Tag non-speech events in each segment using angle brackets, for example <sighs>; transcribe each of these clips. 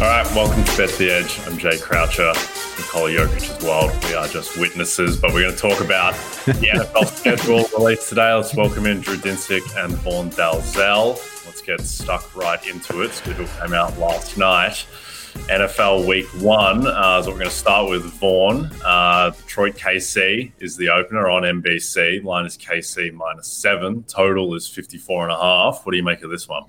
All right, welcome to Bet the Edge. I'm Jay Croucher, Nikola Jokic is wild. We are just witnesses, but we're going to talk about the <laughs> NFL schedule released today. Let's welcome in Drew Dinsick and Vaughn Dalzell. Let's get stuck right into it. Schedule came out last night. NFL Week One. Uh, so we're going to start with Vaughn. Uh, Detroit KC is the opener on NBC. Line is KC minus seven. Total is 54 and a half. What do you make of this one?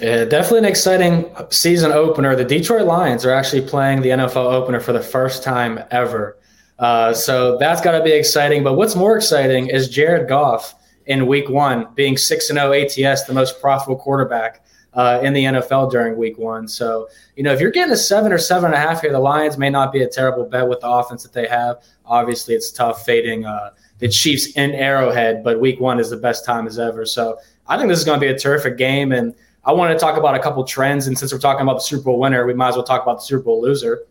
Yeah, definitely an exciting season opener. The Detroit Lions are actually playing the NFL opener for the first time ever. Uh, so that's got to be exciting. But what's more exciting is Jared Goff in week one being 6 0 ATS, the most profitable quarterback uh, in the NFL during week one. So, you know, if you're getting a seven or seven and a half here, the Lions may not be a terrible bet with the offense that they have. Obviously, it's tough fading uh, the Chiefs in Arrowhead, but week one is the best time as ever. So I think this is going to be a terrific game. And I want to talk about a couple trends, and since we're talking about the Super Bowl winner, we might as well talk about the Super Bowl loser.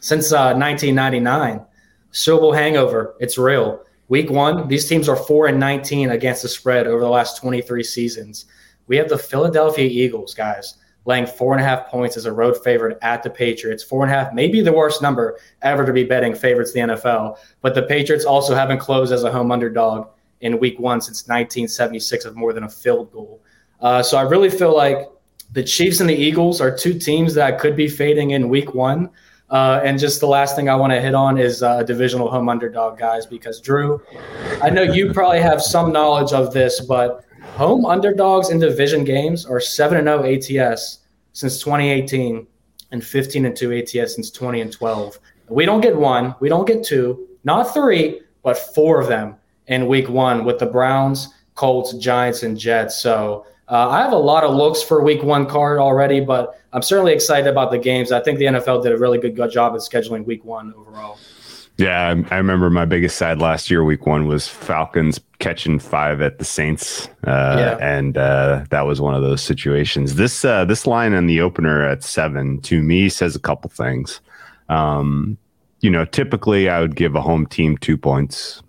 Since uh, 1999, Super Bowl hangover, it's real. Week one, these teams are four and 19 against the spread over the last 23 seasons. We have the Philadelphia Eagles, guys, laying four and a half points as a road favorite at the Patriots. Four and a half, maybe the worst number ever to be betting favorites the NFL. But the Patriots also haven't closed as a home underdog in week one since 1976 of more than a field goal. Uh, so I really feel like the Chiefs and the Eagles are two teams that could be fading in week one. Uh, and just the last thing I want to hit on is uh, divisional home underdog guys, because Drew, I know you probably have some knowledge of this, but home underdogs in division games are 7 and 0 ATS since 2018 and 15 and 2 ATS since 20 and 12. We don't get one, we don't get two, not three, but four of them in week one with the Browns, Colts, Giants, and Jets. So uh, I have a lot of looks for week one card already, but I'm certainly excited about the games. I think the NFL did a really good, good job at scheduling week one overall. Yeah, I remember my biggest side last year, week one, was Falcons catching five at the Saints, uh, yeah. and uh, that was one of those situations. This uh, this line on the opener at seven to me says a couple things. Um, you know, typically I would give a home team two points.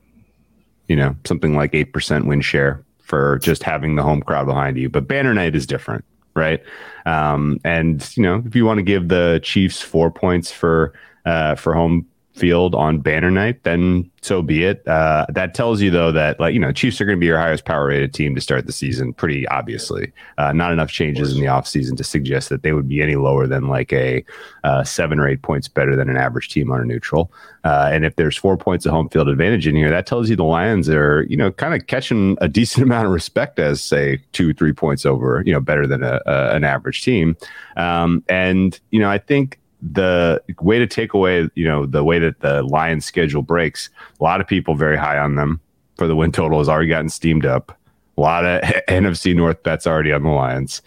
You know, something like eight percent win share for just having the home crowd behind you. But Banner Night is different, right? Um, and you know, if you want to give the Chiefs four points for uh, for home field on banner night, then so be it. Uh, that tells you though that like you know Chiefs are going to be your highest power rated team to start the season. Pretty obviously, uh, not enough changes in the offseason to suggest that they would be any lower than like a uh, seven or eight points better than an average team on a neutral. Uh, and if there's four points of home field advantage in here, that tells you the Lions are you know kind of catching a decent <laughs> amount of respect as say two three points over you know better than a, a an average team. Um, and you know I think the way to take away, you know, the way that the Lions schedule breaks, a lot of people very high on them for the win total has already gotten steamed up. A lot of <laughs> NFC North bets already on the Lions.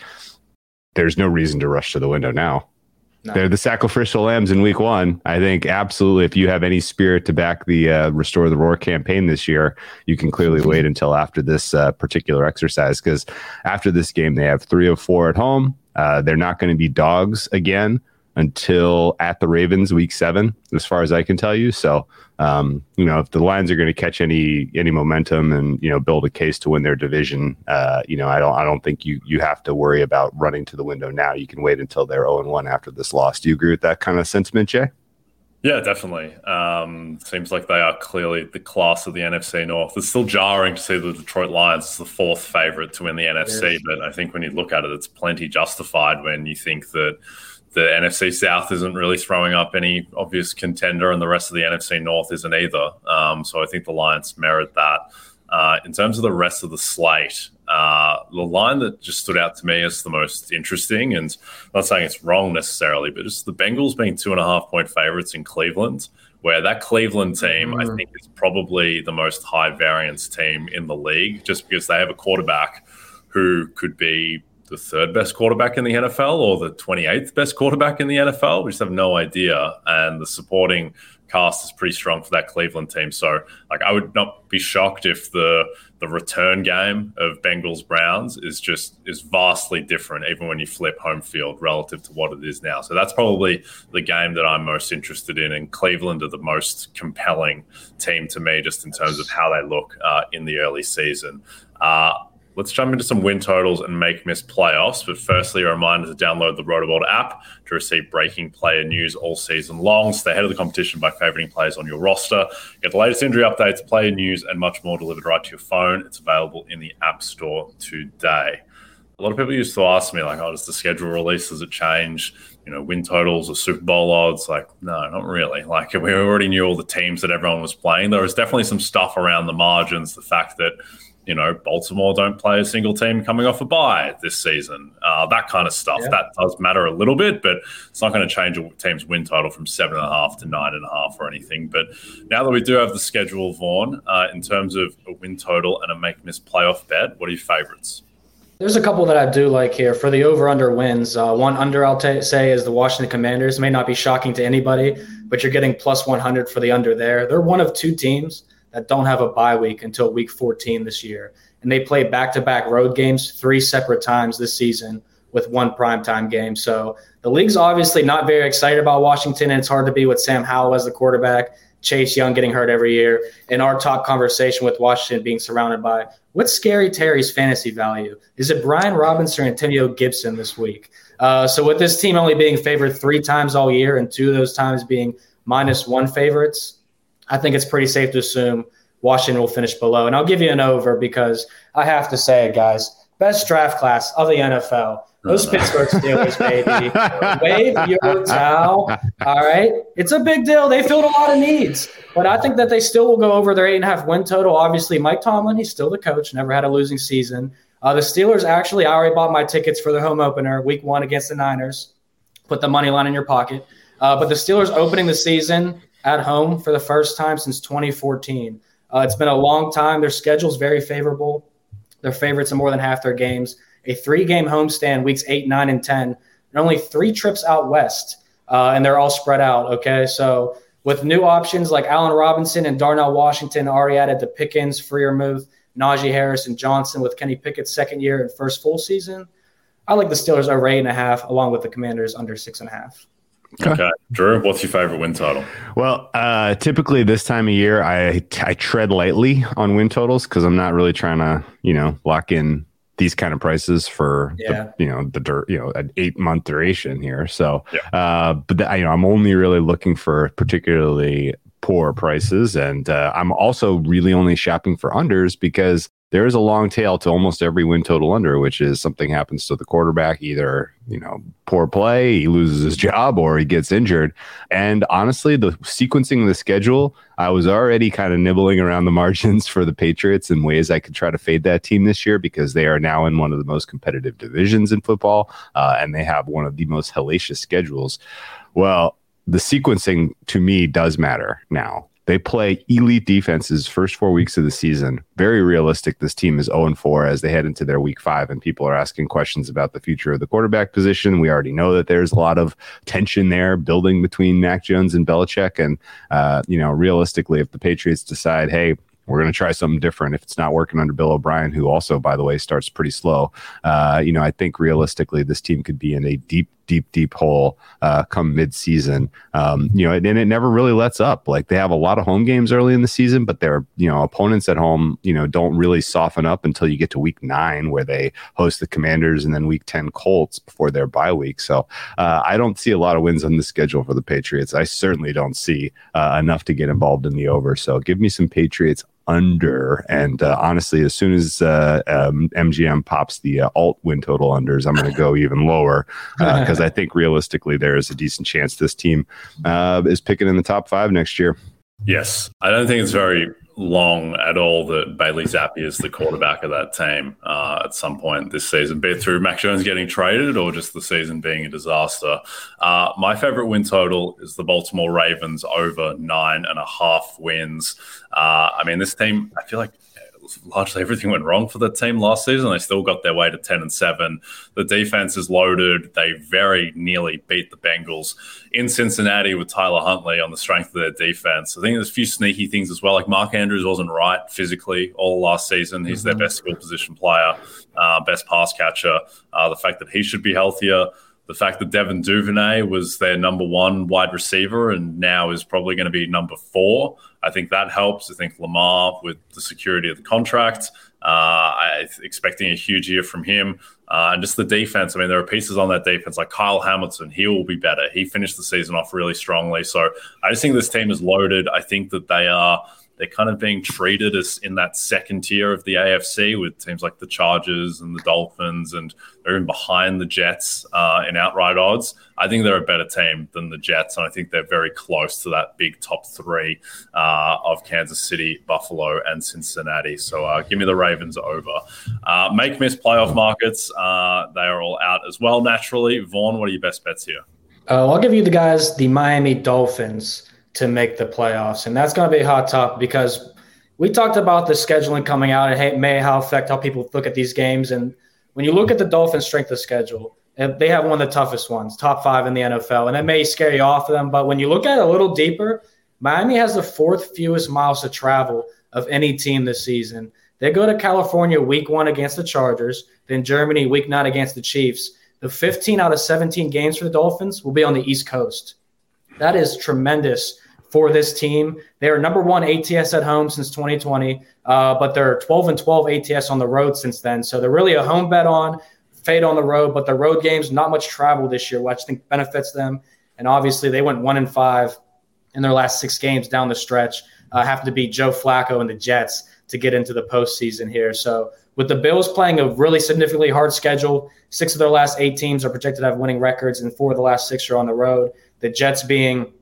There's no reason to rush to the window now. No. They're the sacrificial lambs in week one. I think absolutely, if you have any spirit to back the uh, Restore the Roar campaign this year, you can clearly wait until after this uh, particular exercise because after this game, they have three of four at home. Uh, they're not going to be dogs again until at the Ravens week seven, as far as I can tell you. So, um, you know, if the Lions are going to catch any any momentum and you know build a case to win their division, uh, you know, I don't I don't think you you have to worry about running to the window now. You can wait until they're zero oh and one after this loss. Do you agree with that kind of sentiment, Jay? Yeah, definitely. Um, seems like they are clearly the class of the NFC North. It's still jarring to see the Detroit Lions as the fourth favorite to win the NFC, yes. but I think when you look at it, it's plenty justified when you think that the NFC South isn't really throwing up any obvious contender, and the rest of the NFC North isn't either. Um, so I think the Lions merit that. Uh, in terms of the rest of the slate, uh, the line that just stood out to me as the most interesting, and I'm not saying it's wrong necessarily, but just the Bengals being two and a half point favorites in Cleveland, where that Cleveland team, mm. I think, is probably the most high variance team in the league, just because they have a quarterback who could be the third best quarterback in the NFL or the 28th best quarterback in the NFL. We just have no idea. And the supporting cast is pretty strong for that Cleveland team. So, like, I would not be shocked if the the return game of Bengals Browns is just is vastly different, even when you flip home field relative to what it is now. So that's probably the game that I'm most interested in. And Cleveland are the most compelling team to me, just in terms of how they look uh, in the early season. Uh, Let's jump into some win totals and make miss playoffs. But firstly, a reminder to download the Rotoworld app to receive breaking player news all season long. Stay ahead of the competition by favoriting players on your roster. Get the latest injury updates, player news, and much more delivered right to your phone. It's available in the App Store today. A lot of people used to ask me, like, oh, does the schedule release, does it change, you know, win totals or Super Bowl odds? Like, no, not really. Like, we already knew all the teams that everyone was playing. There was definitely some stuff around the margins, the fact that you know, Baltimore don't play a single team coming off a bye this season. Uh, that kind of stuff. Yeah. That does matter a little bit, but it's not going to change a team's win total from seven and a half to nine and a half or anything. But now that we do have the schedule, Vaughn, uh, in terms of a win total and a make miss playoff bet, what are your favorites? There's a couple that I do like here for the over under wins. Uh, one under I'll t- say is the Washington Commanders. May not be shocking to anybody, but you're getting plus 100 for the under there. They're one of two teams that don't have a bye week until week 14 this year. And they play back to back road games three separate times this season with one primetime game. So the league's obviously not very excited about Washington, and it's hard to be with Sam Howell as the quarterback, Chase Young getting hurt every year, and our top conversation with Washington being surrounded by what's Scary Terry's fantasy value? Is it Brian Robinson or Antonio Gibson this week? Uh, so with this team only being favored three times all year, and two of those times being minus one favorites, I think it's pretty safe to assume Washington will finish below. And I'll give you an over because I have to say it, guys. Best draft class of the NFL. Those Pittsburgh Steelers, baby. <laughs> Wave your towel. All right. It's a big deal. They filled a lot of needs. But I think that they still will go over their eight and a half win total. Obviously, Mike Tomlin, he's still the coach, never had a losing season. Uh, the Steelers, actually, I already bought my tickets for the home opener, week one against the Niners. Put the money line in your pocket. Uh, but the Steelers opening the season at home for the first time since 2014. Uh, it's been a long time. Their schedule is very favorable. They're favorites in more than half their games. A three game homestand weeks eight, nine, and 10, and only three trips out west. Uh, and they're all spread out. Okay. So with new options like Allen Robinson and Darnell Washington already added to Pickens, Freiermuth, Najee Harris, and Johnson with Kenny Pickett's second year and first full season. I like the Steelers over eight and a half, along with the Commanders under six and a half. Okay. Drew, what's your favorite win total? Well, uh, typically this time of year, I I tread lightly on win totals because I'm not really trying to, you know, lock in these kind of prices for yeah. the, you know the dirt you know an eight month duration here. So, yeah. uh, but the, you know, I'm only really looking for particularly poor prices, and uh, I'm also really only shopping for unders because there is a long tail to almost every win total under, which is something happens to the quarterback, either, you know, poor play, he loses his job, or he gets injured. And honestly, the sequencing of the schedule, I was already kind of nibbling around the <laughs> margins for the Patriots in ways I could try to fade that team this year because they are now in one of the most competitive divisions in football, uh, and they have one of the most hellacious schedules. Well, the sequencing to me does matter now they play elite defenses first four weeks of the season. Very realistic. This team is 0 4 as they head into their week five, and people are asking questions about the future of the quarterback position. We already know that there's a lot of tension there building between Mac Jones and Belichick. And, uh, you know, realistically, if the Patriots decide, hey, we're going to try something different if it's not working under Bill O'Brien, who also, by the way, starts pretty slow. Uh, you know, I think realistically, this team could be in a deep deep, deep hole uh, come mid-season. Um, you know, and, and, it never really lets up. Like they have a lot of home games early in the season, but their you know opponents at home, you know, don't really soften up until you get to week nine, where they host the Commanders, and then week ten Colts before their bye week. So uh, I don't see a lot of wins on the schedule for the Patriots. I certainly don't see uh, enough to get involved in the over. So give me some Patriots under. And uh, honestly, as soon as uh, um, MGM pops the uh, alt win total unders, I'm going to go <laughs> even lower because uh, I think realistically there is a decent chance this team uh, is picking in the top five next year. Yes, I don't think it's very long at all that Bailey Zappe is the quarterback of that team uh, at some point this season, be it through Mac Jones getting traded or just the season being a disaster. Uh, my favorite win total is the Baltimore Ravens over nine and a half wins. Uh, I mean, this team, I feel like largely everything went wrong for the team last season. They still got their way to 10 and 7. The defense is loaded. They very nearly beat the Bengals in Cincinnati with Tyler Huntley on the strength of their defense. I think there's a few sneaky things as well. Like Mark Andrews wasn't right physically all last season. He's mm-hmm. their best skill position player, uh, best pass catcher. Uh, the fact that he should be healthier the fact that Devin Duvernay was their number one wide receiver and now is probably going to be number four I think that helps. I think Lamar with the security of the contract. Uh, I expecting a huge year from him. Uh, and just the defense. I mean, there are pieces on that defense like Kyle Hamilton. He will be better. He finished the season off really strongly. So I just think this team is loaded. I think that they are they're kind of being treated as in that second tier of the AFC with teams like the Chargers and the Dolphins, and they're in behind the Jets uh, in outright odds. I think they're a better team than the Jets, and I think they're very close to that big top three uh, of Kansas City, Buffalo, and Cincinnati. So uh, give me the Ravens over. Uh, make miss playoff markets, uh, they are all out as well, naturally. Vaughn, what are your best bets here? Uh, I'll give you the guys, the Miami Dolphins to make the playoffs. And that's going to be a hot topic because we talked about the scheduling coming out and hey, may how affect how people look at these games. And when you look at the Dolphins' strength of schedule, eh, they have one of the toughest ones, top five in the NFL, and that may scare you off of them. But when you look at it a little deeper, Miami has the fourth fewest miles to travel of any team this season. They go to California week one against the Chargers, then Germany week nine against the Chiefs. The 15 out of 17 games for the Dolphins will be on the East Coast. That is tremendous for this team. They are number one ATS at home since 2020, uh, but they're 12 and 12 ATS on the road since then. So they're really a home bet on, fade on the road, but the road games, not much travel this year, which I think benefits them. And obviously, they went one and five in their last six games down the stretch, uh, have to beat Joe Flacco and the Jets to get into the postseason here. So with the Bills playing a really significantly hard schedule, six of their last eight teams are projected to have winning records, and four of the last six are on the road. The Jets being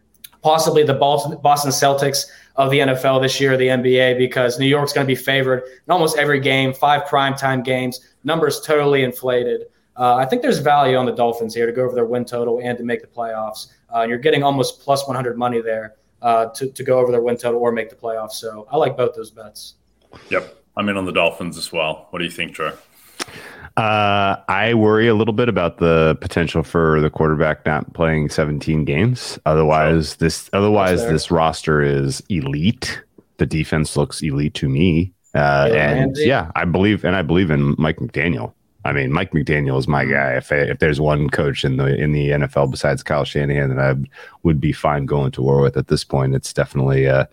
possibly the Boston Celtics of the NFL this year, the NBA, because New York's going to be favored in almost every game, five primetime games, numbers totally inflated. Uh, I think there's value on the Dolphins here to go over their win total and to make the playoffs. Uh, you're getting almost plus 100 money there uh, to, to go over their win total or make the playoffs. So I like both those bets. Yep. I'm in on the Dolphins as well. What do you think, Joe? Uh, I worry a little bit about the potential for the quarterback not playing 17 games. Otherwise, this otherwise this roster is elite. The defense looks elite to me. Uh, and yeah, I believe and I believe in Mike McDaniel. I mean, Mike McDaniel is my guy. If I, if there's one coach in the in the NFL besides Kyle Shanahan that I would be fine going to war with at this point, it's definitely uh,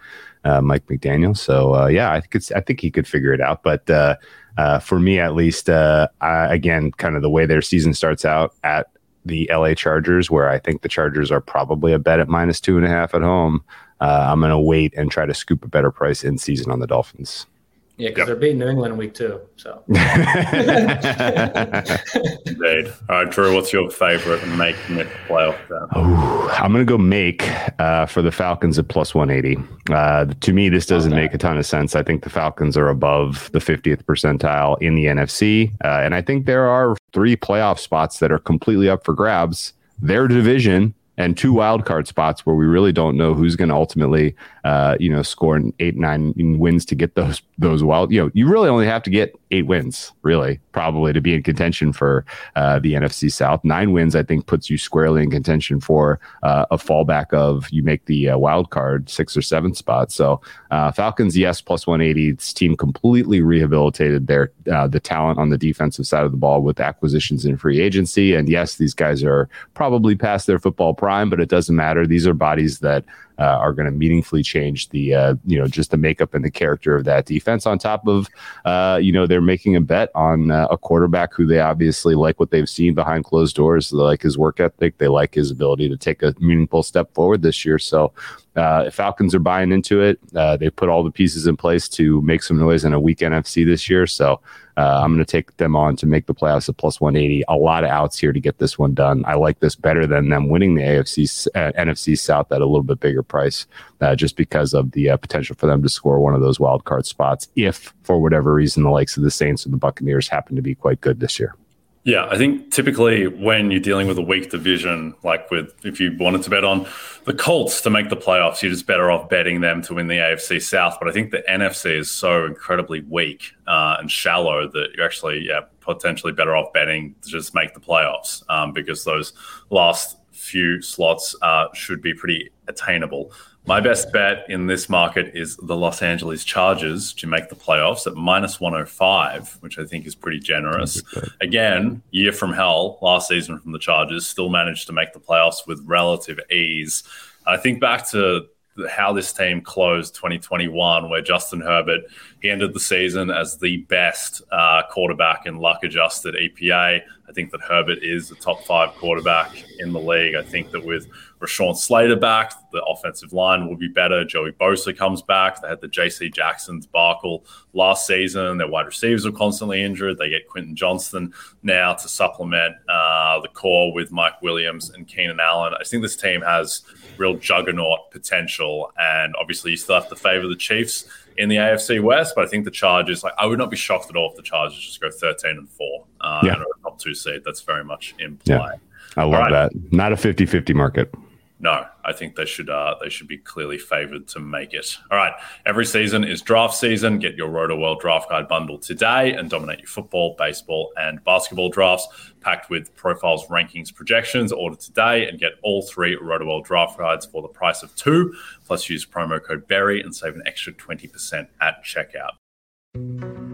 uh, Mike McDaniel. So uh, yeah, I think it's I think he could figure it out. But uh, for me at least, uh, I, again, kind of the way their season starts out at the LA Chargers, where I think the Chargers are probably a bet at minus two and a half at home. Uh, I'm going to wait and try to scoop a better price in season on the Dolphins. Yeah, because yep. they're beating New England in week two. So. <laughs> Indeed. All right, Drew, what's your favorite make the playoff? Oh, I'm going to go make uh, for the Falcons at plus 180. Uh, to me, this doesn't okay. make a ton of sense. I think the Falcons are above the 50th percentile in the NFC. Uh, and I think there are three playoff spots that are completely up for grabs. Their division and two wild card spots where we really don't know who's going to ultimately, uh, you know, score eight nine wins to get those those wild. You know, you really only have to get eight wins, really, probably to be in contention for uh, the NFC South. Nine wins, I think, puts you squarely in contention for uh, a fallback of you make the uh, wild card six or seven spots. So uh, Falcons, yes, plus 180. This team completely rehabilitated their uh, the talent on the defensive side of the ball with acquisitions in free agency. And yes, these guys are probably past their football prime, but it doesn't matter. These are bodies that uh, are going to meaningfully change the uh, you know just the makeup and the character of that defense. On top of uh, you know they're making a bet on uh, a quarterback who they obviously like what they've seen behind closed doors. They like his work ethic. They like his ability to take a meaningful step forward this year. So uh, Falcons are buying into it. Uh, they put all the pieces in place to make some noise in a weak NFC this year. So uh, I'm going to take them on to make the playoffs at plus 180. A lot of outs here to get this one done. I like this better than them winning the AFC uh, NFC South at a little bit bigger price, uh, just because of the uh, potential for them to score one of those wild card spots. If for whatever reason the likes of the Saints or the Buccaneers happen to be quite good this year. Yeah, I think typically when you're dealing with a weak division, like with if you wanted to bet on the Colts to make the playoffs, you're just better off betting them to win the AFC South. But I think the NFC is so incredibly weak uh, and shallow that you're actually yeah potentially better off betting to just make the playoffs um, because those last few slots uh, should be pretty attainable. My best bet in this market is the Los Angeles Chargers to make the playoffs at minus 105, which I think is pretty generous. Again, year from hell last season from the Chargers, still managed to make the playoffs with relative ease. I think back to how this team closed 2021, where Justin Herbert he ended the season as the best uh, quarterback in luck adjusted EPA. I think that Herbert is the top five quarterback in the league. I think that with Rashawn Slater back, the offensive line will be better. Joey Bosa comes back. They had the JC Jackson's debacle last season. Their wide receivers were constantly injured. They get Quentin Johnston now to supplement uh, the core with Mike Williams and Keenan Allen. I think this team has real juggernaut potential. And obviously, you still have to favor the Chiefs in the AFC West, but I think the Chargers, like, I would not be shocked at all if the Chargers just go 13 and 4 uh, yeah. and a top two seed. That's very much in play. Yeah. I love right. that. Not a 50 50 market. No, I think they should uh, they should be clearly favored to make it. All right, every season is draft season. Get your Rotoworld Draft Guide bundle today and dominate your football, baseball, and basketball drafts packed with profiles, rankings, projections. Order today and get all three Rotoworld Draft Guides for the price of two. Plus, use promo code Berry and save an extra twenty percent at checkout.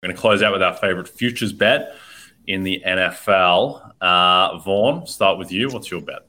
We're going to close out with our favorite futures bet in the NFL. Uh, Vaughn, start with you. What's your bet?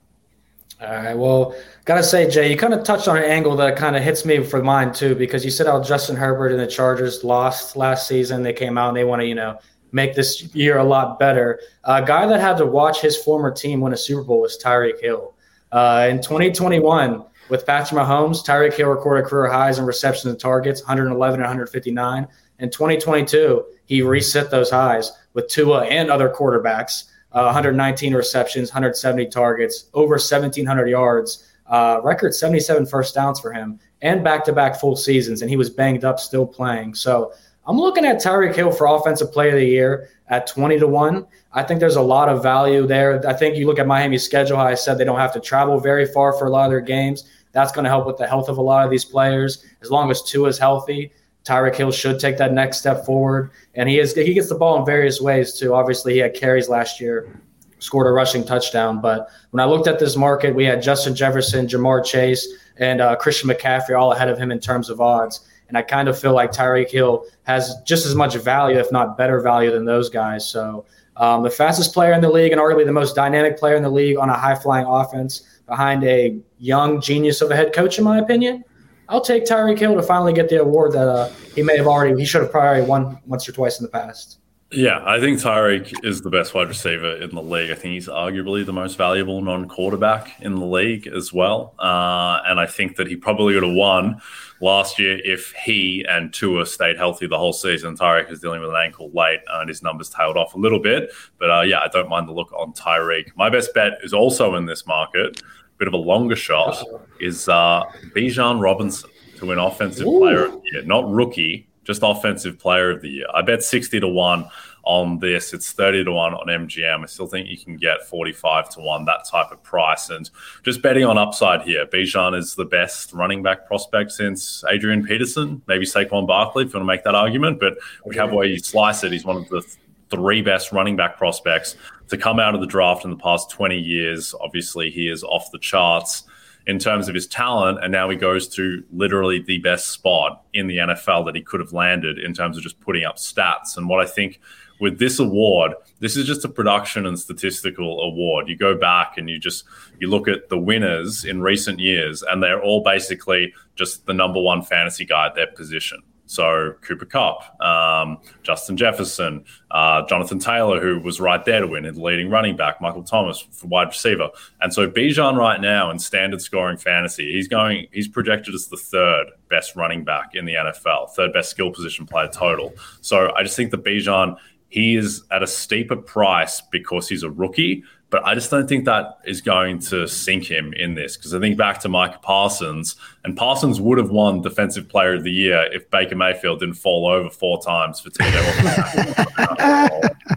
All right. Well, gotta say, Jay, you kind of touched on an angle that kind of hits me for mine too, because you said how Justin Herbert and the Chargers lost last season. They came out and they want to, you know, make this year a lot better. A guy that had to watch his former team win a Super Bowl was Tyreek Hill. Uh, in 2021, with Patrick Mahomes, Tyreek Hill recorded career highs in receptions and targets, 111 and 159. In 2022, he reset those highs with Tua and other quarterbacks. Uh, 119 receptions, 170 targets, over 1,700 yards, uh, record 77 first downs for him, and back to back full seasons. And he was banged up, still playing. So I'm looking at Tyreek Hill for Offensive Player of the Year at 20 to 1. I think there's a lot of value there. I think you look at Miami's schedule, how I said they don't have to travel very far for a lot of their games. That's going to help with the health of a lot of these players. As long as Tua is healthy, Tyreek Hill should take that next step forward. And he is he gets the ball in various ways too. Obviously, he had carries last year, scored a rushing touchdown. But when I looked at this market, we had Justin Jefferson, Ja'Marr Chase, and uh, Christian McCaffrey all ahead of him in terms of odds. And I kind of feel like Tyreek Hill has just as much value, if not better value, than those guys. So um, the fastest player in the league and arguably the most dynamic player in the league on a high flying offense behind a young genius of a head coach, in my opinion. I'll take Tyreek Hill to finally get the award that uh, he may have already, he should have probably won once or twice in the past. Yeah, I think Tyreek is the best wide receiver in the league. I think he's arguably the most valuable non quarterback in the league as well. Uh, and I think that he probably would have won last year if he and Tua stayed healthy the whole season. Tyreek is dealing with an ankle late and his numbers tailed off a little bit. But uh, yeah, I don't mind the look on Tyreek. My best bet is also in this market bit of a longer shot is uh, Bijan Robinson to win Offensive Ooh. Player of the Year, not rookie, just Offensive Player of the Year. I bet sixty to one on this. It's 30 to 1 on MGM. I still think you can get 45 to 1, that type of price. And just betting on upside here. Bijan is the best running back prospect since Adrian Peterson, maybe Saquon Barkley, if you want to make that argument. But whichever way you slice it, he's one of the three best running back prospects to come out of the draft in the past 20 years. Obviously, he is off the charts in terms of his talent, and now he goes to literally the best spot in the NFL that he could have landed in terms of just putting up stats. And what I think with this award, this is just a production and statistical award. You go back and you just you look at the winners in recent years, and they're all basically just the number one fantasy guy at their position. So Cooper Kupp, um, Justin Jefferson, uh, Jonathan Taylor, who was right there to win, in the leading running back, Michael Thomas for wide receiver, and so Bijan right now in standard scoring fantasy, he's going, he's projected as the third best running back in the NFL, third best skill position player total. So I just think that Bijan he is at a steeper price because he's a rookie, but I just don't think that is going to sink him in this because I think back to Mike Parsons, and Parsons would have won Defensive Player of the Year if Baker Mayfield didn't fall over four times for TJ.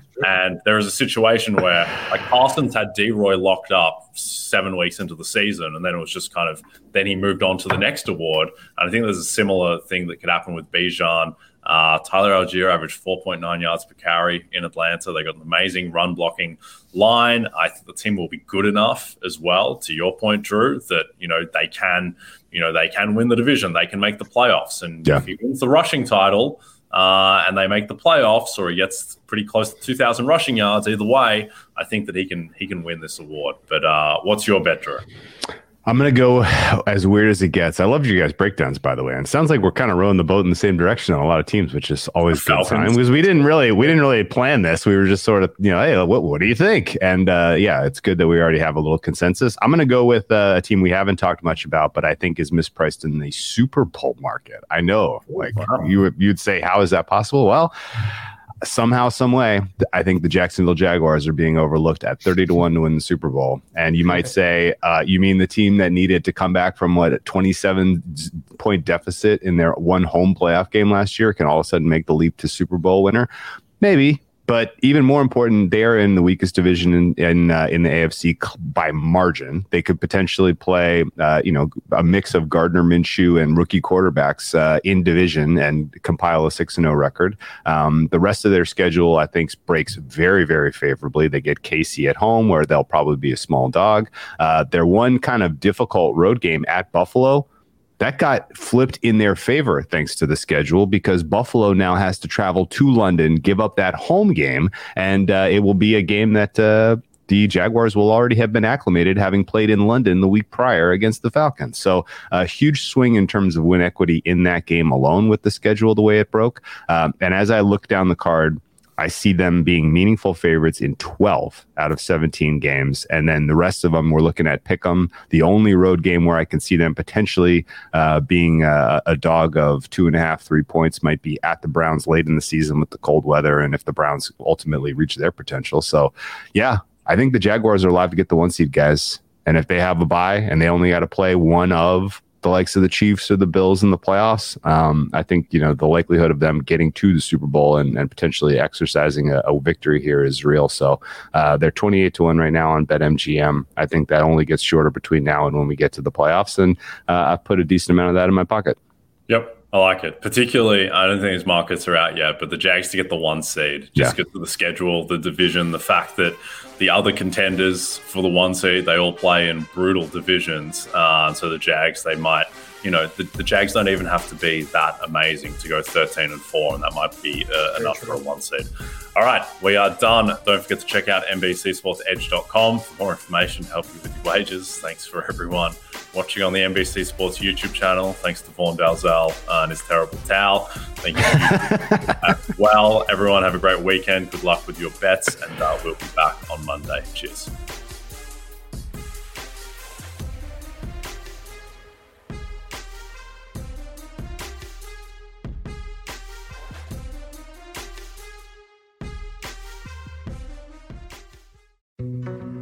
<laughs> and there was a situation where like Parsons had D Roy locked up seven weeks into the season, and then it was just kind of then he moved on to the next award. And I think there's a similar thing that could happen with Bijan. Uh, Tyler Allgeier averaged 4.9 yards per carry in Atlanta. They got an amazing run blocking line. I think the team will be good enough as well. To your point, Drew, that you know they can, you know, they can win the division. They can make the playoffs, and yeah. if he wins the rushing title. Uh, and they make the playoffs, or he gets pretty close to 2,000 rushing yards. Either way, I think that he can he can win this award. But uh, what's your bet, Drew? I'm gonna go <sighs> as weird as it gets. I loved you guys' breakdowns, by the way. And it sounds like we're kind of rowing the boat in the same direction on a lot of teams, which is always the good sign because we didn't really we didn't really plan this. We were just sort of you know, hey, what what do you think? And uh, yeah, it's good that we already have a little consensus. I'm gonna go with uh, a team we haven't talked much about, but I think is mispriced in the Super Bowl market. I know, like wow. you you'd say, how is that possible? Well somehow, some way, I think the Jacksonville Jaguars are being overlooked at 30 to 1 to win the Super Bowl. And you might say, uh, you mean the team that needed to come back from what, a 27 point deficit in their one home playoff game last year can all of a sudden make the leap to Super Bowl winner? Maybe, but even more important, they are in the weakest division in in, uh, in the AFC by margin. They could potentially play, uh, you know, a mix of Gardner Minshew and rookie quarterbacks uh, in division and compile a six and zero oh record. Um, the rest of their schedule, I think, breaks very very favorably. They get KC at home, where they'll probably be a small dog. Uh, their one kind of difficult road game at Buffalo that got flipped in their favor thanks to the schedule because Buffalo now has to travel to London, give up that home game, and uh, it will be a game that uh, the Jaguars will already have been acclimated, having played in London the week prior against the Falcons. So a huge swing in terms of win equity in that game alone with the schedule the way it broke. Um, and as I look down the card, I see them being meaningful favorites in 12 out of 17 games. And then the rest of them, we're looking at Pick'em. The only road game where I can see them potentially uh, being a, a, dog of two and a half, three points might be at the Browns late in the season with the cold weather and if the Browns ultimately reach their potential. So, yeah, I think the Jaguars are alive to get the one seed, guys. And if they have a bye and they only got to play one of the likes of the Chiefs or the Bills in the playoffs. Um, I think you know the likelihood of them getting to the Super Bowl and, and potentially exercising a, a, victory here is real. So uh, they're 28 to one right now on BetMGM. I think that only gets shorter between now and when we get to the playoffs, and uh, I've put a decent amount of that in my pocket. Yep. I like it. Particularly, I don't think these markets are out yet, but the Jags to get the one seed, just yeah. get to the schedule, the division, the fact that the other contenders for the one seed, they all play in brutal divisions. Uh, so the Jags, they might you know, the, the, Jags don't even have to be that amazing to go 13 and 4, and that might be uh, enough true. for a one seed. All right, we are done. Don't forget to check out NBCSportsEdge.com for more information to help you with your wages. Thanks for everyone watching on the NBC Sports YouTube channel. Thanks to Vaughn Dalzell and his terrible towel. Thank you <laughs> as well. Everyone, have a great weekend. Good luck with your bets, and uh, we'll be back on Monday. Cheers.